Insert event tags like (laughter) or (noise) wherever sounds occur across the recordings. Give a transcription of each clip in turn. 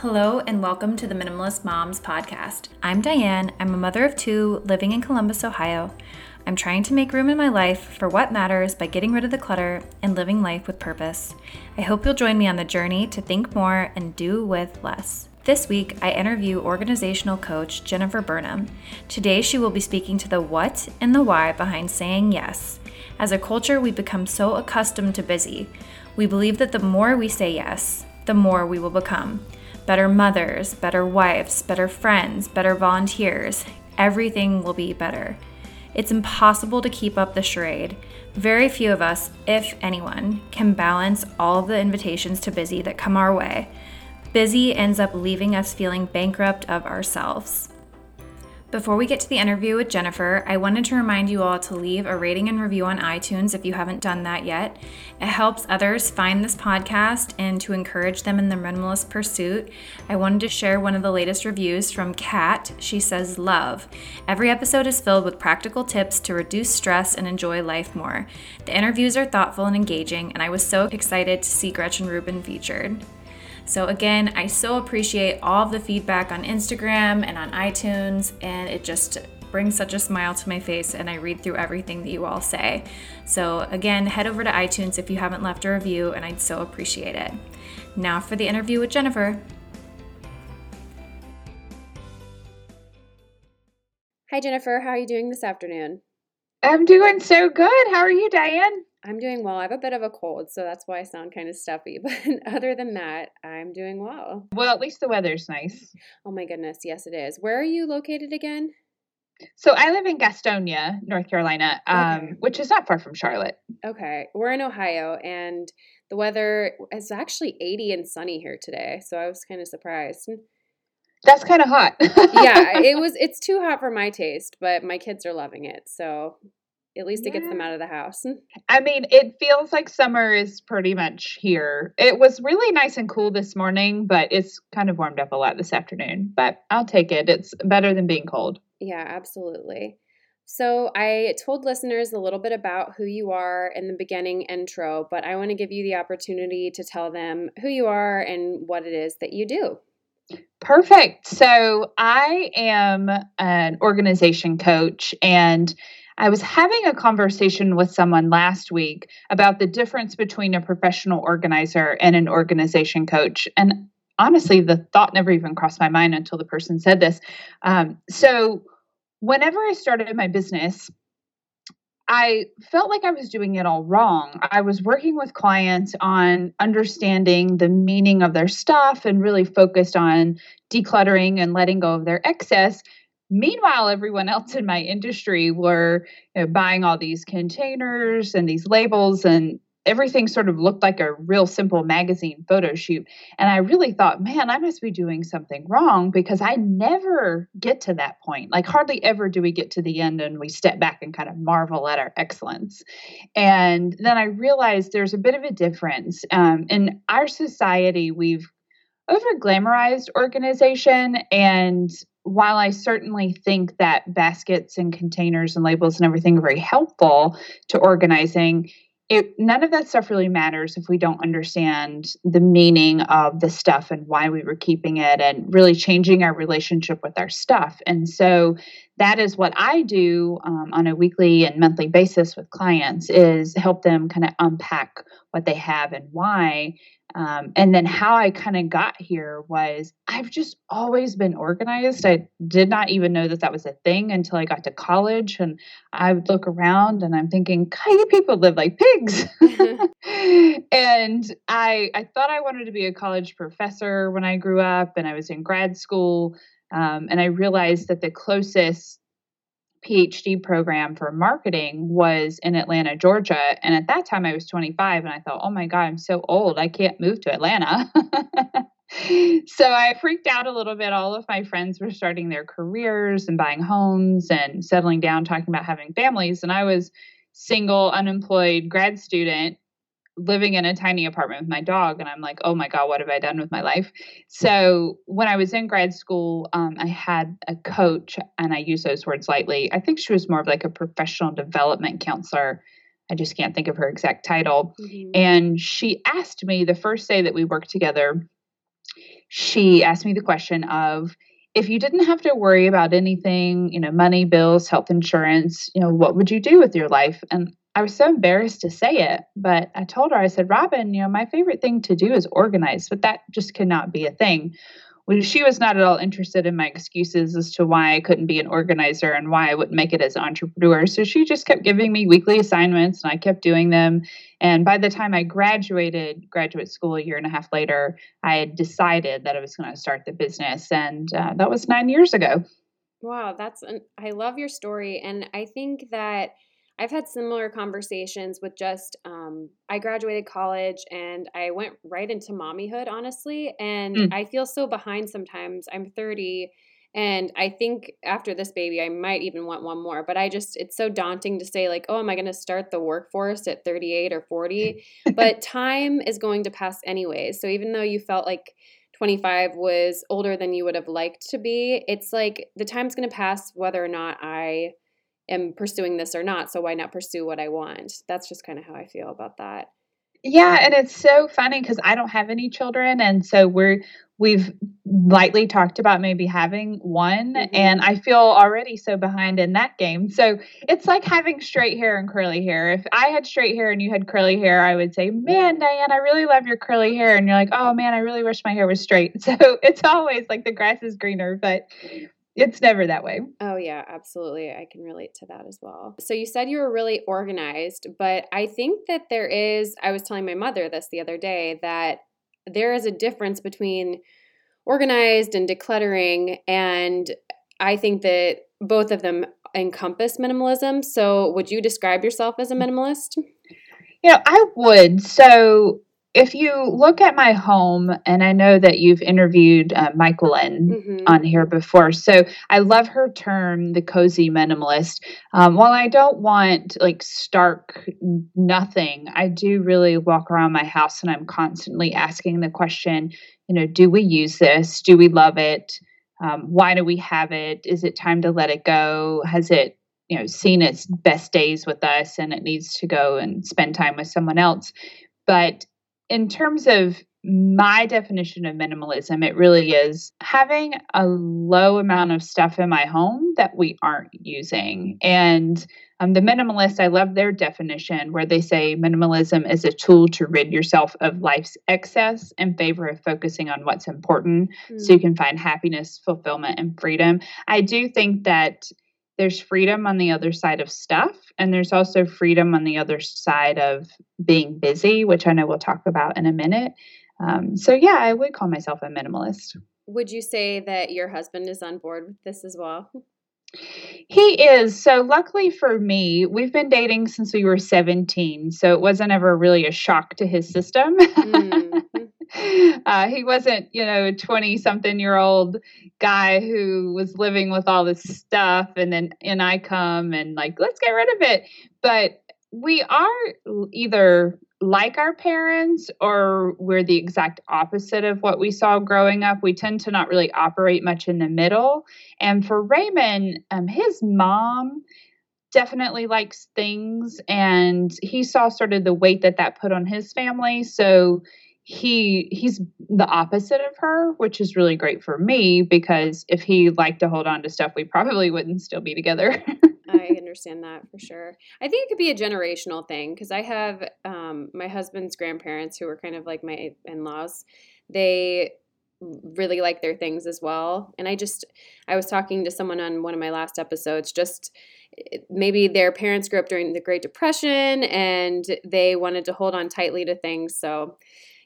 Hello, and welcome to the Minimalist Moms podcast. I'm Diane. I'm a mother of two living in Columbus, Ohio. I'm trying to make room in my life for what matters by getting rid of the clutter and living life with purpose. I hope you'll join me on the journey to think more and do with less. This week, I interview organizational coach Jennifer Burnham. Today, she will be speaking to the what and the why behind saying yes. As a culture, we become so accustomed to busy. We believe that the more we say yes, the more we will become better mothers, better wives, better friends, better volunteers. Everything will be better. It's impossible to keep up the charade. Very few of us, if anyone, can balance all the invitations to busy that come our way. Busy ends up leaving us feeling bankrupt of ourselves. Before we get to the interview with Jennifer, I wanted to remind you all to leave a rating and review on iTunes if you haven't done that yet. It helps others find this podcast and to encourage them in their minimalist pursuit. I wanted to share one of the latest reviews from Kat. She says, Love. Every episode is filled with practical tips to reduce stress and enjoy life more. The interviews are thoughtful and engaging, and I was so excited to see Gretchen Rubin featured. So, again, I so appreciate all of the feedback on Instagram and on iTunes, and it just brings such a smile to my face and I read through everything that you all say. So, again, head over to iTunes if you haven't left a review, and I'd so appreciate it. Now for the interview with Jennifer. Hi, Jennifer. How are you doing this afternoon? I'm doing so good. How are you, Diane? I'm doing well. I have a bit of a cold, so that's why I sound kind of stuffy. (laughs) But other than that, I'm doing well. Well, at least the weather's nice. Oh my goodness, yes, it is. Where are you located again? So I live in Gastonia, North Carolina, um, okay. which is not far from Charlotte. Okay, we're in Ohio, and the weather is actually 80 and sunny here today. So I was kind of surprised. That's kind of hot. yeah, (laughs) it was. It's too hot for my taste, but my kids are loving it. So at least yeah. it gets them out of the house. (laughs) I mean, it feels like summer is pretty much here. It was really nice and cool this morning, but it's kind of warmed up a lot this afternoon. But I'll take it. It's better than being cold. Yeah, absolutely. So, I told listeners a little bit about who you are in the beginning intro, but I want to give you the opportunity to tell them who you are and what it is that you do. Perfect. So, I am an organization coach and I was having a conversation with someone last week about the difference between a professional organizer and an organization coach. And honestly, the thought never even crossed my mind until the person said this. Um, so, whenever I started my business, I felt like I was doing it all wrong. I was working with clients on understanding the meaning of their stuff and really focused on decluttering and letting go of their excess. Meanwhile, everyone else in my industry were you know, buying all these containers and these labels, and everything sort of looked like a real simple magazine photo shoot. And I really thought, man, I must be doing something wrong because I never get to that point. Like, hardly ever do we get to the end and we step back and kind of marvel at our excellence. And then I realized there's a bit of a difference. Um, in our society, we've over glamorized organization and while I certainly think that baskets and containers and labels and everything are very helpful to organizing, it, none of that stuff really matters if we don't understand the meaning of the stuff and why we were keeping it and really changing our relationship with our stuff. And so that is what I do um, on a weekly and monthly basis with clients is help them kind of unpack what they have and why um, and then how I kind of got here was I've just always been organized. I did not even know that that was a thing until I got to college. And I would look around and I'm thinking, you people live like pigs. (laughs) and I, I thought I wanted to be a college professor when I grew up and I was in grad school. Um, and I realized that the closest PhD program for marketing was in Atlanta, Georgia. And at that time, I was 25, and I thought, oh my God, I'm so old. I can't move to Atlanta. (laughs) so I freaked out a little bit. All of my friends were starting their careers and buying homes and settling down, talking about having families. And I was single, unemployed grad student living in a tiny apartment with my dog and i'm like oh my god what have i done with my life? So when i was in grad school um, i had a coach and i use those words lightly. I think she was more of like a professional development counselor. I just can't think of her exact title. Mm-hmm. and she asked me the first day that we worked together she asked me the question of if you didn't have to worry about anything, you know, money, bills, health insurance, you know, what would you do with your life? And I was so embarrassed to say it, but I told her, I said, Robin, you know, my favorite thing to do is organize, but that just cannot be a thing when she was not at all interested in my excuses as to why I couldn't be an organizer and why I wouldn't make it as an entrepreneur. So she just kept giving me weekly assignments and I kept doing them. And by the time I graduated graduate school a year and a half later, I had decided that I was going to start the business. And uh, that was nine years ago. Wow, that's an, I love your story. And I think that I've had similar conversations with just, um, I graduated college and I went right into mommyhood, honestly. And mm. I feel so behind sometimes. I'm 30 and I think after this baby, I might even want one more. But I just, it's so daunting to say, like, oh, am I going to start the workforce at 38 or 40? (laughs) but time is going to pass anyways. So even though you felt like 25 was older than you would have liked to be, it's like the time's going to pass whether or not I am pursuing this or not. So why not pursue what I want? That's just kind of how I feel about that. Yeah, and it's so funny because I don't have any children, and so we're we've lightly talked about maybe having one, mm-hmm. and I feel already so behind in that game. So it's like having straight hair and curly hair. If I had straight hair and you had curly hair, I would say, "Man, Diane, I really love your curly hair," and you're like, "Oh man, I really wish my hair was straight." (laughs) So it's always like the grass is greener, but it's never that way. Oh, yeah, absolutely. I can relate to that as well. So, you said you were really organized, but I think that there is, I was telling my mother this the other day, that there is a difference between organized and decluttering. And I think that both of them encompass minimalism. So, would you describe yourself as a minimalist? You know, I would. So, if you look at my home, and I know that you've interviewed uh, Myquillyn mm-hmm. on here before, so I love her term, the cozy minimalist. Um, while I don't want like stark nothing, I do really walk around my house and I'm constantly asking the question, you know, do we use this? Do we love it? Um, why do we have it? Is it time to let it go? Has it you know seen its best days with us and it needs to go and spend time with someone else but in terms of my definition of minimalism, it really is having a low amount of stuff in my home that we aren't using. And um, the minimalist, I love their definition where they say minimalism is a tool to rid yourself of life's excess in favor of focusing on what's important mm. so you can find happiness, fulfillment, and freedom. I do think that there's freedom on the other side of stuff and there's also freedom on the other side of being busy which i know we'll talk about in a minute um, so yeah i would call myself a minimalist would you say that your husband is on board with this as well he is. So, luckily for me, we've been dating since we were 17. So, it wasn't ever really a shock to his system. Mm-hmm. (laughs) (laughs) (laughs) uh, he wasn't, you know, a 20 something year old guy who was living with all this stuff. And then, and I come and like, let's get rid of it. But we are either like our parents or we're the exact opposite of what we saw growing up. We tend to not really operate much in the middle. And for Raymond, um, his mom definitely likes things and he saw sort of the weight that that put on his family. So he he's the opposite of her, which is really great for me because if he liked to hold on to stuff, we probably wouldn't still be together. (laughs) I understand that for sure. I think it could be a generational thing because I have um, my husband's grandparents who were kind of like my in laws. They really like their things as well. And I just, I was talking to someone on one of my last episodes, just maybe their parents grew up during the Great Depression and they wanted to hold on tightly to things. So,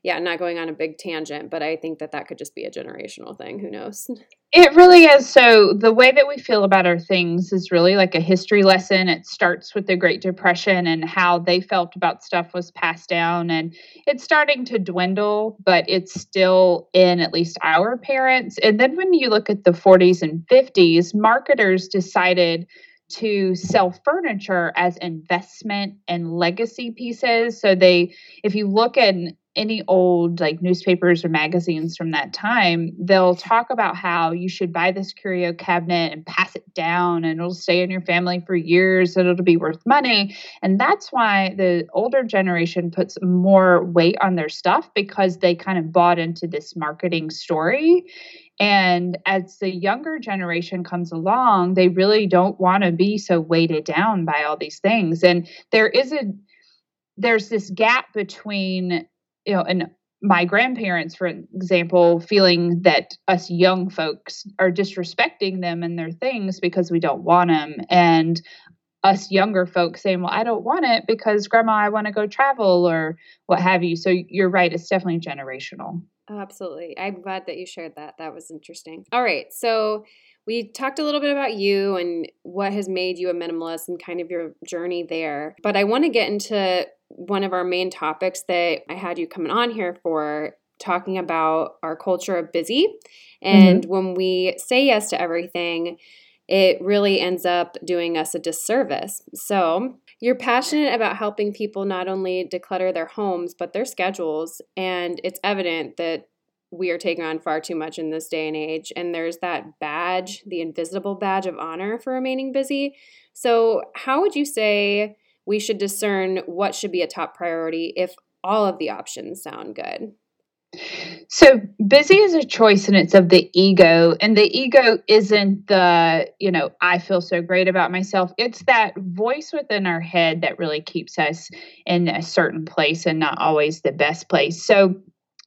yeah, not going on a big tangent, but I think that that could just be a generational thing. Who knows? (laughs) It really is. So, the way that we feel about our things is really like a history lesson. It starts with the Great Depression and how they felt about stuff was passed down. And it's starting to dwindle, but it's still in at least our parents. And then when you look at the 40s and 50s, marketers decided to sell furniture as investment and legacy pieces. So they if you look at any old like newspapers or magazines from that time, they'll talk about how you should buy this curio cabinet and pass it down and it'll stay in your family for years and it'll be worth money. And that's why the older generation puts more weight on their stuff because they kind of bought into this marketing story. And as the younger generation comes along, they really don't want to be so weighted down by all these things. And there is a there's this gap between you know, and my grandparents, for example, feeling that us young folks are disrespecting them and their things because we don't want them. And us younger folks saying, Well, I don't want it because grandma, I want to go travel or what have you. So you're right, it's definitely generational. Oh, absolutely. I'm glad that you shared that. That was interesting. All right. So we talked a little bit about you and what has made you a minimalist and kind of your journey there. But I want to get into one of our main topics that I had you coming on here for talking about our culture of busy. And mm-hmm. when we say yes to everything, it really ends up doing us a disservice. So, you're passionate about helping people not only declutter their homes, but their schedules. And it's evident that we are taking on far too much in this day and age. And there's that badge, the invisible badge of honor for remaining busy. So, how would you say we should discern what should be a top priority if all of the options sound good? So busy is a choice and it's of the ego. And the ego isn't the, you know, I feel so great about myself. It's that voice within our head that really keeps us in a certain place and not always the best place. So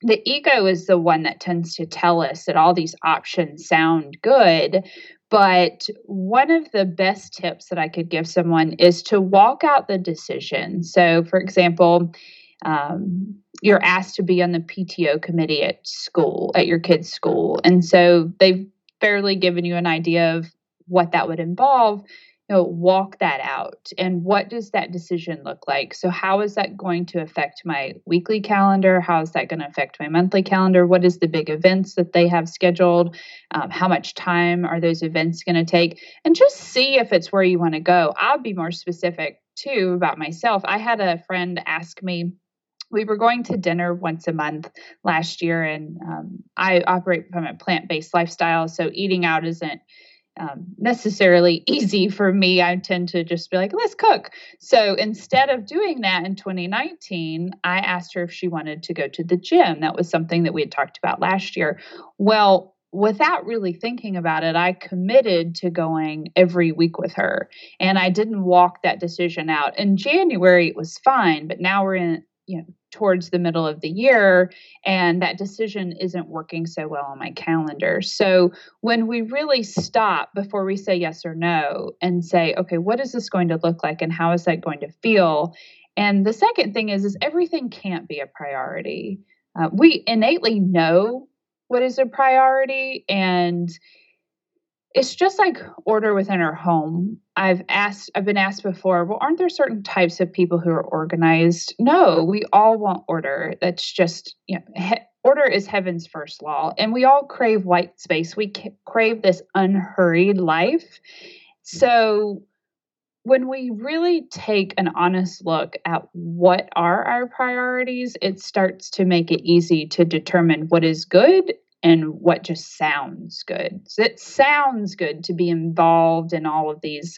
the ego is the one that tends to tell us that all these options sound good. But one of the best tips that I could give someone is to walk out the decision. So, for example, um, you're asked to be on the PTO committee at school, at your kid's school. And so they've fairly given you an idea of what that would involve you know walk that out. And what does that decision look like? So how is that going to affect my weekly calendar? How is that going to affect my monthly calendar? What is the big events that they have scheduled? Um, how much time are those events going to take? And just see if it's where you want to go. I'll be more specific too about myself. I had a friend ask me we were going to dinner once a month last year and um, i operate from a plant-based lifestyle so eating out isn't um, necessarily (laughs) easy for me. I tend to just be like, let's cook. So instead of doing that in 2019, I asked her if she wanted to go to the gym. That was something that we had talked about last year. Well, without really thinking about it, I committed to going every week with her. And I didn't walk that decision out. In January, it was fine, but now we're in you know towards the middle of the year and that decision isn't working so well on my calendar. So when we really stop before we say yes or no and say okay what is this going to look like and how is that going to feel? And the second thing is is everything can't be a priority. Uh, we innately know what is a priority and it's just like order within our home. I've asked, I've been asked before, well, aren't there certain types of people who are organized? No, we all want order. That's just, you know, he, order is heaven's first law. And we all crave white space. We c- crave this unhurried life. So when we really take an honest look at what are our priorities, it starts to make it easy to determine what is good and what just sounds good. So it sounds good to be involved in all of these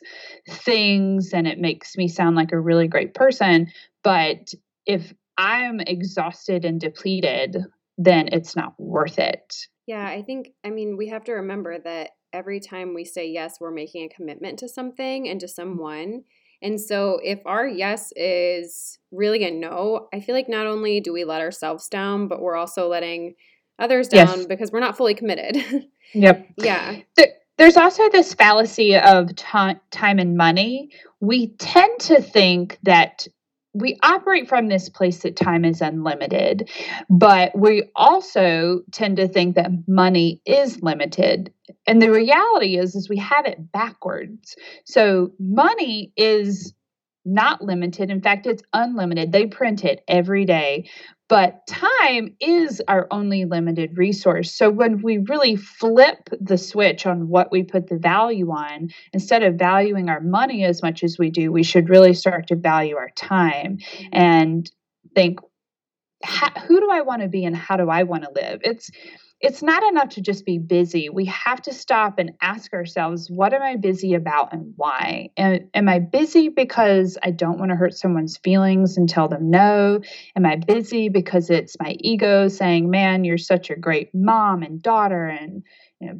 things and it makes me sound like a really great person. But if I'm exhausted and depleted, then it's not worth it. Yeah, I think, I mean, we have to remember that every time we say yes, we're making a commitment to something and to mm-hmm. someone. And so if our yes is really a no, I feel like not only do we let ourselves down, but we're also letting others down yes. because we're not fully committed. (laughs) yep. Yeah. There's also this fallacy of t- time and money. We tend to think that we operate from this place that time is unlimited, but we also tend to think that money is limited. And the reality is is we have it backwards. So money is not limited. In fact, it's unlimited. They print it every day. But time is our only limited resource. So when we really flip the switch on what we put the value on, instead of valuing our money as much as we do, we should really start to value our time mm-hmm. and think, who do I want to be and how do I want to live? It's it's not enough to just be busy. We have to stop and ask ourselves, what am I busy about and why? And am I busy because I don't want to hurt someone's feelings and tell them no? Am I busy because it's my ego saying, man, you're such a great mom and daughter and you know,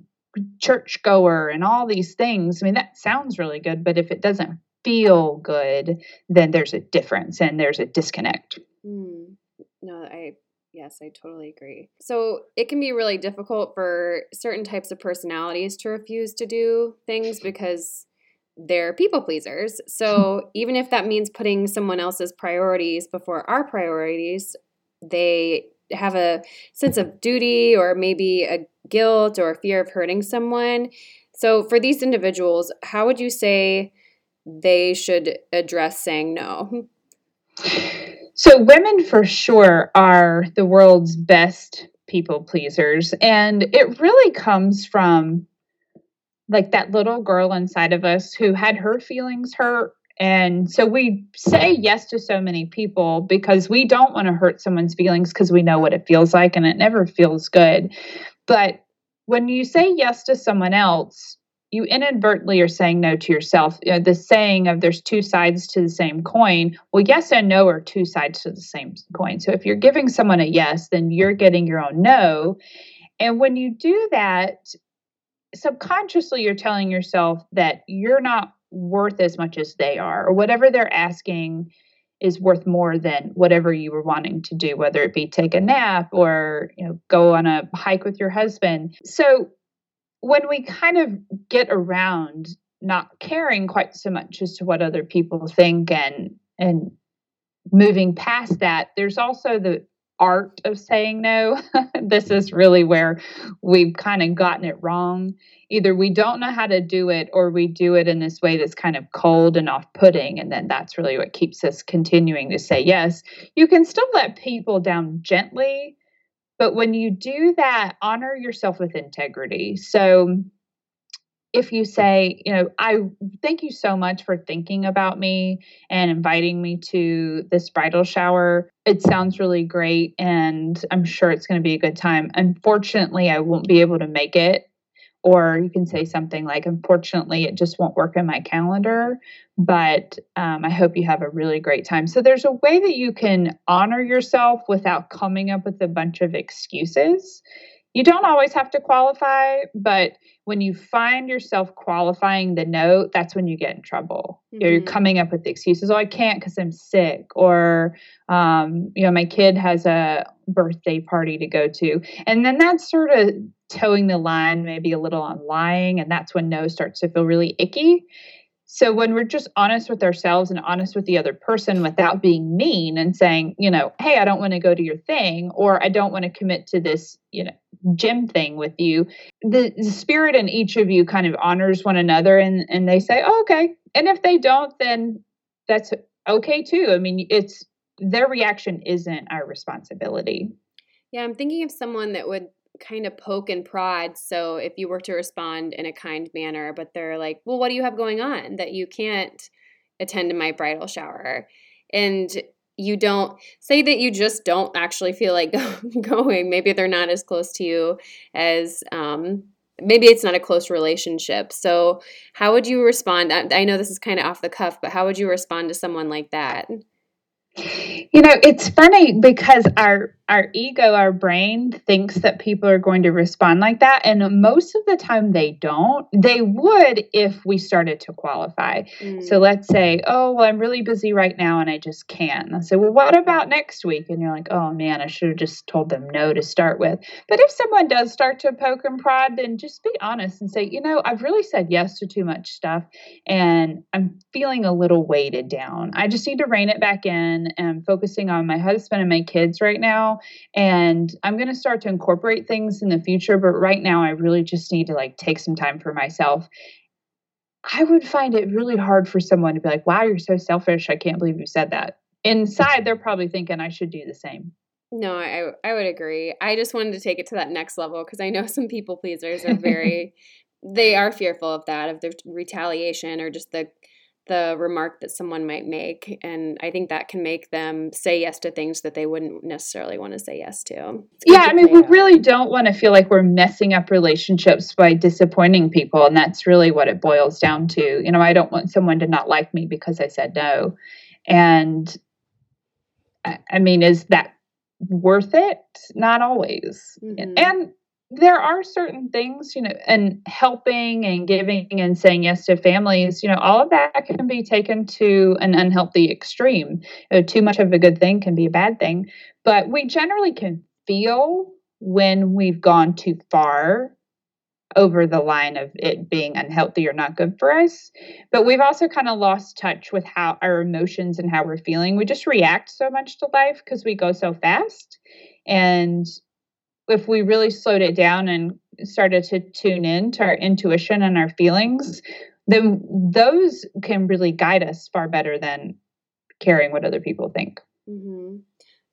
churchgoer and all these things? I mean, that sounds really good, but if it doesn't feel good, then there's a difference and there's a disconnect. Mm. No, I Yes, I totally agree. So it can be really difficult for certain types of personalities to refuse to do things (laughs) because they're people pleasers. (laughs) So even if that means putting someone else's priorities before our priorities, they have a sense of duty or maybe a guilt or fear of hurting someone. So for these individuals, how would you say they should address saying no? (laughs) So, women for sure are the world's best people pleasers. And it really comes from like that little girl inside of us who had her feelings hurt. And so we say yes to so many people because we don't want to hurt someone's feelings because we know what it feels like and it never feels good. But when you say yes to someone else, you inadvertently are saying no to yourself. You know, the saying of there's two sides to the same coin. Well, yes and no are two sides to the same coin. So if you're giving someone a yes, then you're getting your own no. And when you do that, subconsciously you're telling yourself that you're not worth as much as they are, or whatever they're asking is worth more than whatever you were wanting to do, whether it be take a nap or you know go on a hike with your husband. So when we kind of get around not caring quite so much as to what other people think and and moving past that there's also the art of saying no. (laughs) This is really where we've kind of gotten it wrong. Either we don't know how to do it or we do it in this way that's kind of cold and off-putting and then that's really what keeps us continuing to say yes. You can still let people down gently but when you do that, honor yourself with integrity. So if you say, you know, I thank you so much for thinking about me and inviting me to this bridal shower. It sounds really great and I'm sure it's going to be a good time. Unfortunately, I won't be able to make it or you can say something like, unfortunately, it just won't work in my calendar, but um, I hope you have a really great time. So there's a way that you can honor yourself without coming up with a bunch of excuses. You don't always have to qualify, but when you find yourself qualifying the note, that's when you get in trouble. Mm-hmm. You're coming up with the excuses. Oh, I can't because I'm sick, or um, you know, my kid has a birthday party to go to, and then that's sort of toeing the line, maybe a little on lying, and that's when no starts to feel really icky. So when we're just honest with ourselves and honest with the other person without being mean and saying, you know, hey, I don't want to go to your thing or I don't want to commit to this, you know, gym thing with you, the, the spirit in each of you kind of honors one another and and they say, oh, okay. And if they don't, then that's okay too. I mean, it's their reaction isn't our responsibility. Yeah, I'm thinking of someone that would kind of poke and prod. So if you were to respond in a kind manner, but they're like, well, what do you have going on that you can't attend my bridal shower? And you don't say that you just don't actually feel like (laughs) going. Maybe they're not as close to you as um, maybe it's not a close relationship. So, how would you respond? I know this is kind of off the cuff, but how would you respond to someone like that? You know, it's funny because our our ego, our brain thinks that people are going to respond like that and most of the time they don't. They would if we started to qualify. Mm. So let's say, "Oh, well I'm really busy right now and I just can't." I say, "Well, what about next week?" And you're like, "Oh man, I should have just told them no to start with." But if someone does start to poke and prod, then just be honest and say, "You know, I've really said yes to too much stuff and I'm feeling a little weighted down. I just need to rein it back in am focusing on my husband and my kids right now. And I'm going to start to incorporate things in the future. But right now, I really just need to like take some time for myself. I would find it really hard for someone to be like, wow, you're so selfish. I can't believe you said that. Inside, they're probably thinking I should do the same. No, I I would agree. I just wanted to take it to that next level because I know (laughs) some people pleasers are very they are fearful of that, of the retaliation or just the the remark that someone might make. And I think that can make them say yes to things that they wouldn't necessarily want to say yes to. Yeah, to I mean, we out. really don't want to feel like we're messing up relationships by disappointing people. And that's really what it boils down to. You know, I don't want someone to not like me because I said no. And I mean, is that worth it? Not always. Mm-hmm. And there are certain things, you know, and helping and giving and saying yes to families, you know, all of that can be taken to an unhealthy extreme. You know, too much of a good thing can be a bad thing, but we generally can feel when we've gone too far over the line of it being unhealthy or not good for us. But we've also kind of lost touch with how our emotions and how we're feeling. We just react so much to life because we go so fast. And if we really slowed it down and started to tune in to our intuition and our feelings, then those can really guide us far better than caring what other people think. Mm-hmm.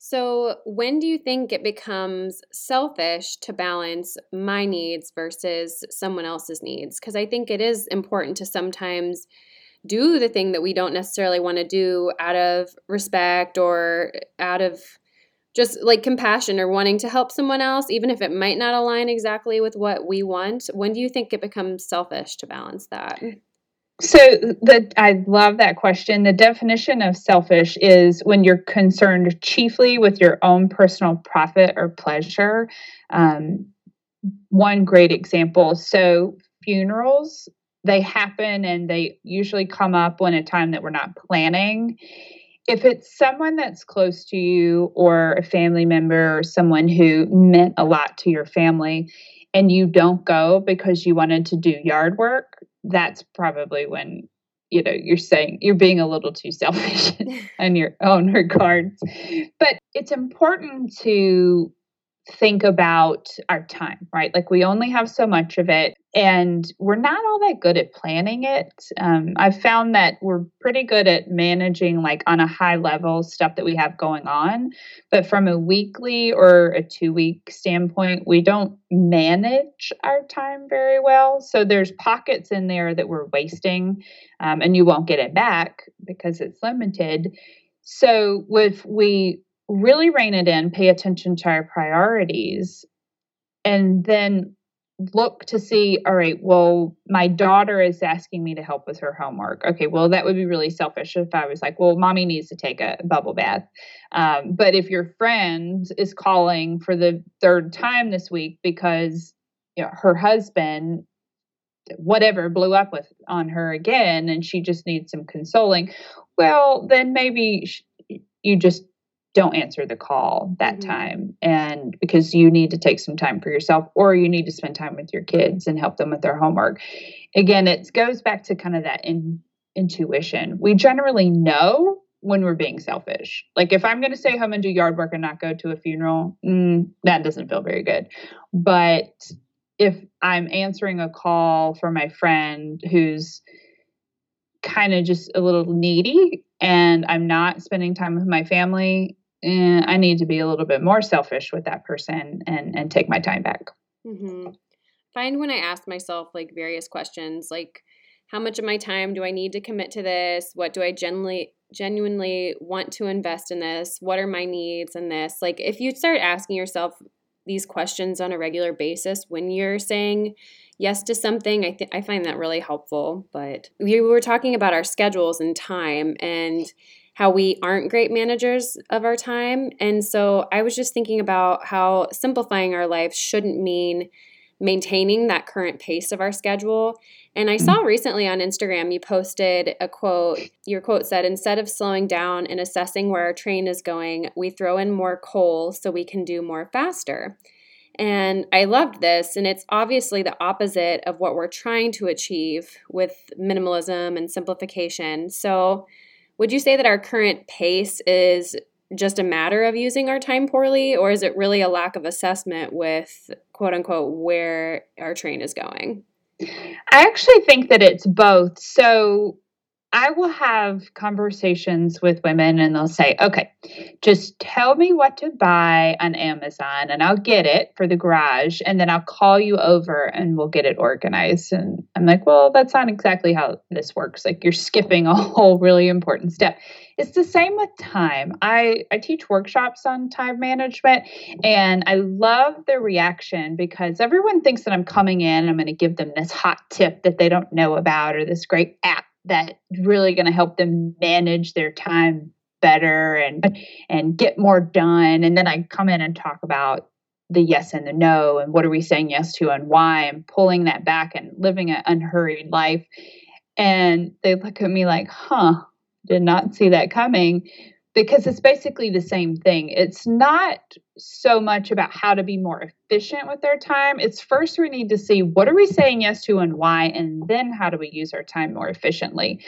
So, when do you think it becomes selfish to balance my needs versus someone else's needs? Because I think it is important to sometimes do the thing that we don't necessarily want to do out of respect or out of just like compassion or wanting to help someone else, even if it might not align exactly with what we want. When do you think it becomes selfish to balance that? So the I love that question. The definition of selfish is when you're concerned chiefly with your own personal profit or pleasure. Um, one great example. So funerals they happen and they usually come up when a time that we're not planning. If it's someone that's close to you or a family member or someone who meant a lot to your family and you don't go because you wanted to do yard work, that's probably when you know you're saying you're being a little too selfish (laughs) (laughs) in your own regards but it's important to think about our time, right? Like we only have so much of it, and we're not all that good at planning it. Um, I've found that we're pretty good at managing, like on a high level, stuff that we have going on. But from a weekly or a two week standpoint, we don't manage our time very well. So there's pockets in there that we're wasting, um, and you won't get it back because it's limited. So if we really rein it in, pay attention to our priorities, and then look to see all right, well, my daughter is asking me to help with her homework. Okay, well, that would be really selfish if I was like, well, mommy needs to take a bubble bath. Um, but if your friend is calling for the third time this week because you know, her husband whatever blew up with on her again and she just needs some consoling well then maybe you just don't answer the call that mm-hmm. time. And because you need to take some time for yourself or you need to spend time with your kids and help them with their homework. Again it goes back to kind of that in, intuition. We generally know when we're being selfish. Like if i'm going to stay home and do yard work and not go to a funeral mm, that doesn't feel very good. But if i'm answering a call for my friend who's kind of just a little needy and I'm not spending time with my family, eh, I need to be a little bit more selfish with that person and and take my time back. Mm-hmm. Find when I ask myself like various questions, like how much of my time do I need to commit to this? What do I genuinely genuinely want to invest in this? What are my needs in this? Like if you start asking yourself these questions on a regular basis when you're saying yes to something, I think I find that really helpful. But we were talking about our schedules and time and how we aren't great managers of our time. And so I was just thinking about how simplifying our life shouldn't mean maintaining that current pace of our schedule. And I saw recently on Instagram you posted a quote. Your quote said, Instead of slowing down and assessing where our train is going, we throw in more coal so we can do more faster. And I loved this, and it's obviously the opposite of what we're trying to achieve with minimalism and simplification. So, would you say that our current pace is just a matter of using our time poorly, or is it really a lack of assessment with quote unquote where our train is going? I actually think that it's both. So, I will have conversations with women and they'll say, okay, just tell me what to buy on Amazon and I'll get it for the garage and then I'll call you over and we'll get it organized. And I'm like, well, that's not exactly how this works. Like you're skipping a (laughs) whole really important step. It's the same with time. I, I teach workshops on time management and I love the reaction because everyone thinks that I'm coming in, and I'm going to give them this hot tip that they don't know about or this great app that really going to help them manage their time better and and get more done. And then i come in and talk about the yes and the no and what are we saying yes to and why and pulling that back and living an unhurried life. And they look at me like huh did not see that coming because it's basically the same thing. It's not so much about how to be more efficient with our time. It's first we need to see what are we saying yes to and why, and then how do we use our time more efficiently.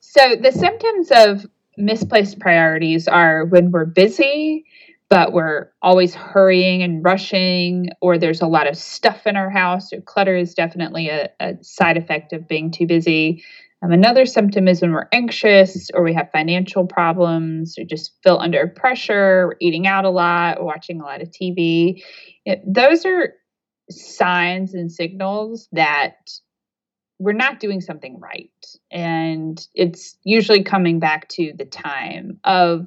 So the symptoms of misplaced priorities are when we're busy, but we're always hurrying and rushing, or there's a lot of stuff in our house. Or clutter is definitely a, a side effect of being too busy. Um, another symptom is when we're anxious or we have financial problems or just feel under pressure, we're eating out a lot, watching a lot of TV. It, those are signs and signals that we're not doing something right. And it's usually coming back to the time of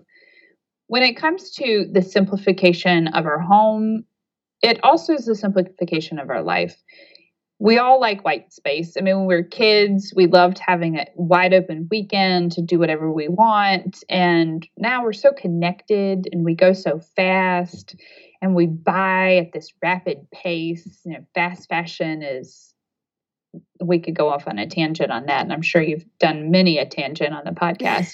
when it comes to the simplification of our home, it also is the simplification of our life we all like white space. I mean, when we were kids, we loved having a wide open weekend to do whatever we want. And now we're so connected and we go so fast and we buy at this rapid pace. You know, fast fashion is, we could go off on a tangent on that. And I'm sure you've done many a tangent on the podcast.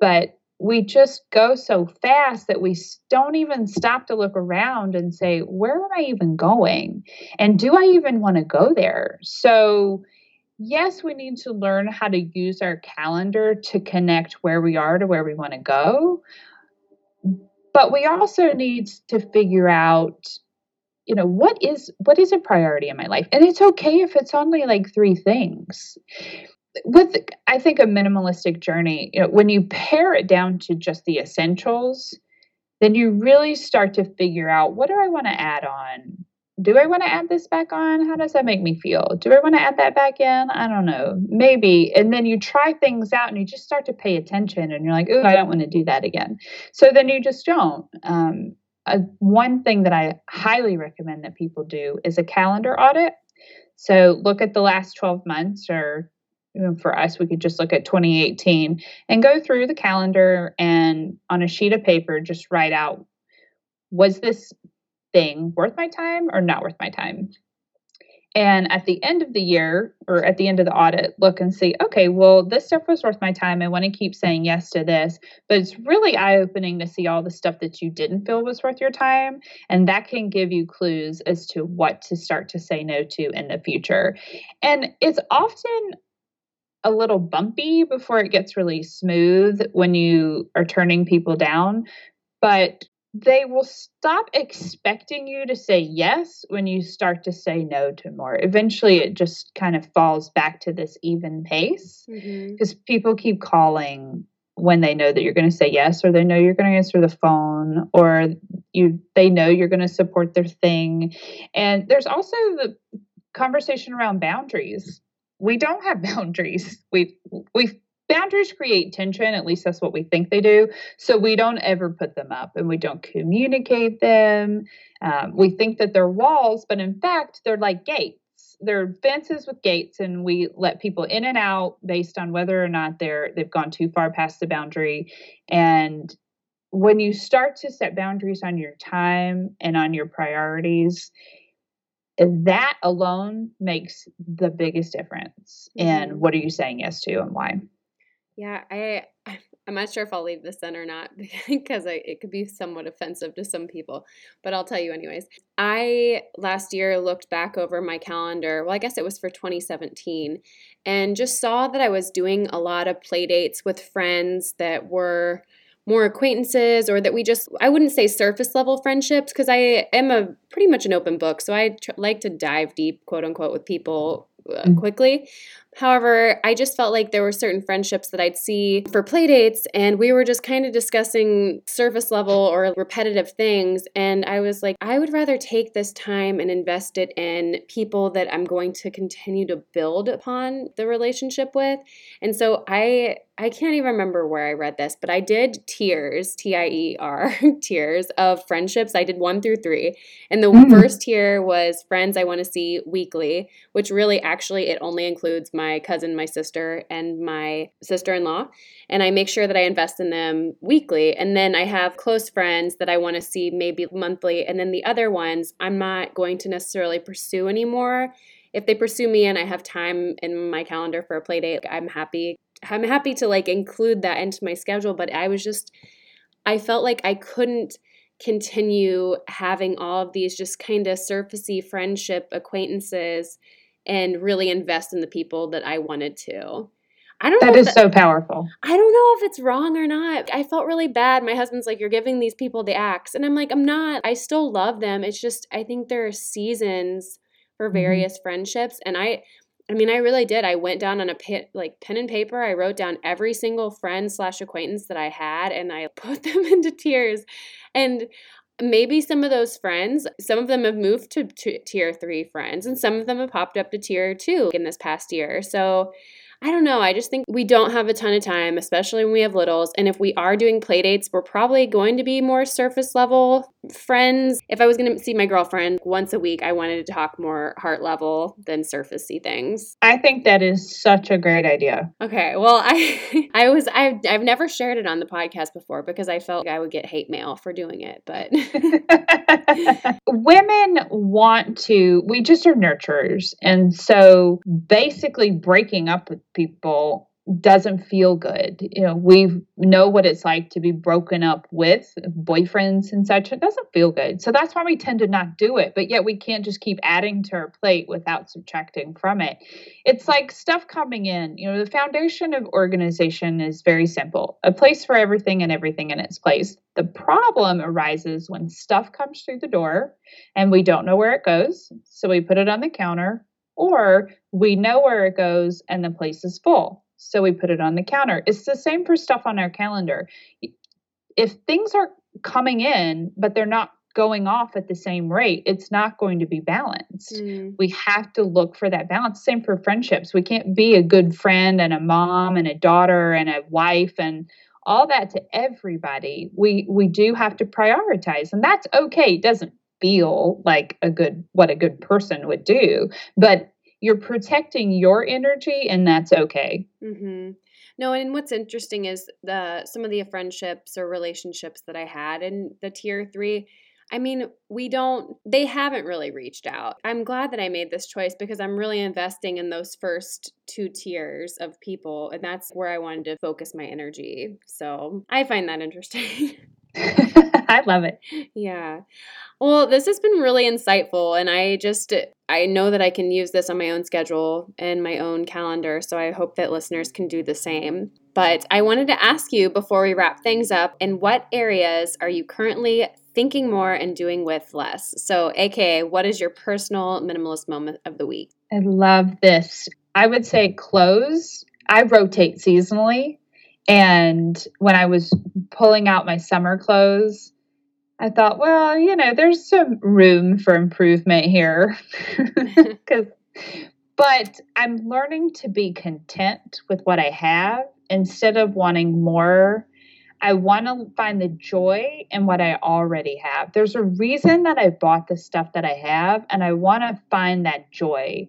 but we just go so fast that we don't even stop to look around and say, where am I even going? And do I even want to go there? So, yes, we need to learn how to use our calendar to connect where we are to where we want to go. But we also need to figure out you know what is what is a priority in my life and it's okay if it's only like three things with I think a minimalistic journey, you know, when you pare it down to just the essentials, then you really start to figure out what do I want to add on? Do I want to add this back on? How does that make me feel? Do I want to add that back in? I don't know. Maybe. And then you try things out and you just start to pay attention and you're like, oh, I don't want to do that again. So then you just don't. Um, uh, one thing that I highly recommend that people do is a calendar audit. So look at the last 12 months or Um, for us, we could just look at 2018 and go through the calendar and on a sheet of paper, just write out was this thing worth my time or not worth my time? And at the end of the year or at the end of the audit, look and see, okay, well, this stuff was worth my time. I want to keep saying yes to this. But it's really eye opening to see all the stuff that you didn't feel was worth your time. And that can give you clues as to what to start to say no to in the future. And it's often a little bumpy before it gets really smooth when you are turning people down. But they will stop expecting you to say yes when you start to say no to more. Eventually, it just kind of falls back to this even pace because mm-hmm. people keep calling when they know that you're going to say yes or they know you're going to answer the phone or you they know you're going to support their thing and there's also the conversation around boundaries we don't have (laughs) boundaries. We we boundaries create tension at least that's what we think they do. So we don't ever put them up and we don't communicate them. Um, we think that they're walls but in fact they're like gates. They're fences with gates and we let people in and out based on whether or not they're they've gone too far past the boundary. And when you start to set boundaries on your time and on your priorities that alone makes the biggest difference. Mm-hmm. in what are you saying yes to and why? Yeah i i'm not sure if i'll leave this in or not (laughs) because I, it could be somewhat offensive to some people but i'll tell you anyways. I last year looked back over my calendar well i guess it was for 2017 and just saw that i was doing a lot of play dates with friends that were more acquaintances or that we just i wouldn't say surface level friendships because i am a pretty much an open book so i tr- like to dive deep quote unquote with people uh, mm-hmm. quickly However, I just felt like there were certain friendships that I'd see for play dates, and we were just kind of discussing surface level or repetitive things. And I was like, I would rather take this time and invest it in people that I'm going to continue to build upon the relationship with. And so I I can't even remember where I read this, but I did tiers, T I E R, (laughs) tiers of friendships. I did one through three. And the mm. first tier was friends I want to see weekly, which really actually it only includes my cousin, my sister, and my sister in law. And I make sure that I invest in them weekly. And then I have close friends that I want to see maybe monthly. And then the other ones I'm not going to necessarily pursue anymore if they pursue me and I have time in my calendar for a play date, I'm happy I'm happy to like include that into my schedule, but I was just I felt like I couldn't continue having all of these just kind of surfacey friendship acquaintances and really invest in the people that I wanted to. I don't know. that is that, so powerful. I don't know if it's wrong or not. I felt really bad. My husband's like, You're giving these people the axe. And I'm like, I'm not. I still love them. It's just, I think there are seasons for mm-hmm. various mm-hmm. friendships. And I, I mean, I really did. I went down on a pit, like pen and paper. I wrote down every single friend slash acquaintance that I had, and I (laughs) put them into tiers. And maybe some of those friends, some of them have moved to, tier three friends, and some of them have popped up to tier two in this past year. So I don't know. I just think we don't have a ton of time, especially when we have littles. And if we are doing play dates, we're probably going to be more surface level friends. If I was going to see my girlfriend once a week, I wanted to talk more heart level than surfacey things. I think that is such a great idea. Okay. Well, I (laughs) I was I've, I've never shared it on the podcast before because I felt like I would get hate mail for doing it, but (laughs) women want to we just are nurturers. And so basically breaking up with people doesn't feel good. You know, we know what it's like to be broken up with boyfriends and such. It doesn't feel good. So that's why we tend to not do it. But yet we can't just keep adding to our plate without subtracting from it. It's like stuff coming in. You know, the foundation of organization is very simple a place for everything and everything in its place. The problem arises when stuff comes through the door and we don't know where it goes. So we put it on the counter or we know where it goes and the place is full. So we put it on the counter. It's the same for stuff on our calendar. If things are coming in, but they're not going off at the same rate, it's not going to be balanced. Mm. We have to look for that balance. Same for friendships. We can't be a good friend and a mom and a daughter and a wife and all that to everybody. We we do have to prioritize and that's okay. It doesn't feel like a good what a good person would do but you're protecting your energy and that's okay mm-hmm. no and what's interesting is the some of the friendships or relationships that i had in the tier three I mean, we don't, they haven't really reached out. I'm glad that I made this choice because I'm really investing in those first two tiers of people, and that's where I wanted to focus my energy. So I find that interesting. (laughs) (laughs) I love it. Yeah. Well, this has been really insightful and I just I know that I can use this on my own schedule and my own calendar, so I hope that listeners can do the same. But I wanted to ask you before we wrap things up, in what areas are you currently thinking more and doing with less? So, aka, what is your personal minimalist moment of the week? I love this. I would say clothes. I rotate seasonally. And when I was pulling out my summer clothes, I thought, well, you know, there's some room for improvement here. (laughs) (laughs) But I'm learning to be content with what I have instead of wanting more. I want to find the joy in what I already have. There's a reason that I bought the stuff that I have, and I want to find that joy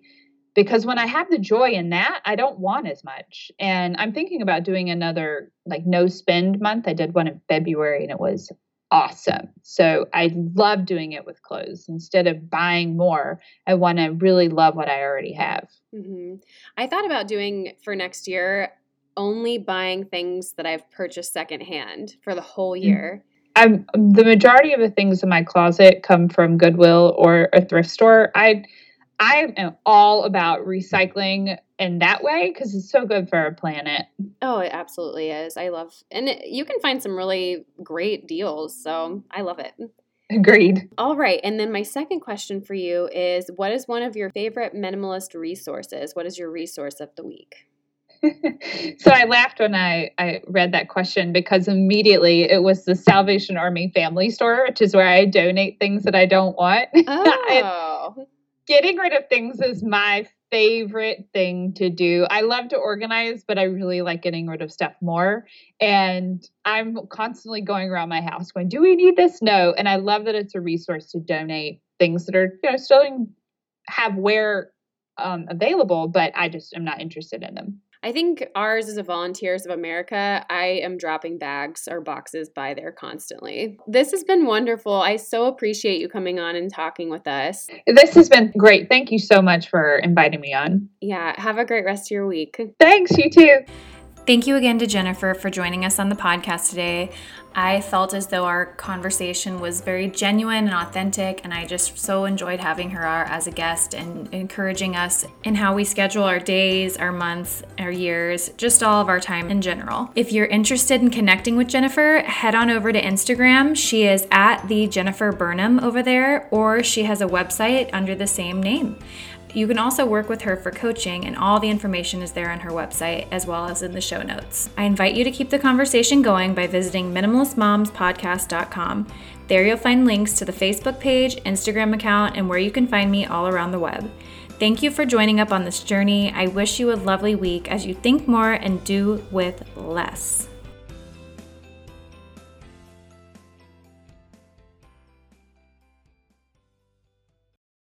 because when I have the joy in that, I don't want as much. And I'm thinking about doing another like no spend month. I did one in February and it was awesome. So I love doing it with clothes. Instead of buying more, I want to really love what I already have. Mm-hmm. I thought about doing for next year only buying things that I've purchased secondhand for the whole mm. year. I'm the majority of the things in my closet come from Goodwill or a thrift store. I I am all about recycling in that way because it's so good for our planet. Oh, it absolutely is. I love, and it, you can find some really great deals. So I love it. Agreed. All right. And then my second question for you is what is one of your favorite minimalist resources? What is your resource of the week? (laughs) so I laughed when I, I read that question because immediately it was the Salvation Army Family Store, which is where I donate things that I don't want. (laughs) Oh. Getting rid of things is my favorite thing to do. I love to organize, but I really like getting rid of stuff more. And I'm constantly going around my house going, Do we need this? No. And I love that it's a resource to donate things that are, you know, still have wear um, available, but I just am not interested in them. I think ours is a Volunteers of America. I am dropping bags or boxes by there constantly. This has been wonderful. I so appreciate you coming on and talking with us. This has been great. Thank you so much for inviting me on. Yeah, have a great rest of your week. Thanks, you too. Thank you again to Jennifer for joining us on the podcast today. I felt as though our conversation was very genuine and authentic, and I just so enjoyed having her uh, as a guest and encouraging us in how we schedule our days, our months, our years, just all of our time in general. If you're interested in connecting with Jennifer, head on over to Instagram. She is at the Jennifer Burnham over there, or she has a website under the same name. You can also work with her for coaching, and all the information is there on her website as well as in the show notes. I invite you to keep the conversation going by visiting minimalistmomspodcast.com. There you'll find links to the Facebook page, Instagram account, and where you can find me all around the web. Thank you for joining up on this journey. I wish you a lovely week as you think more and do with less.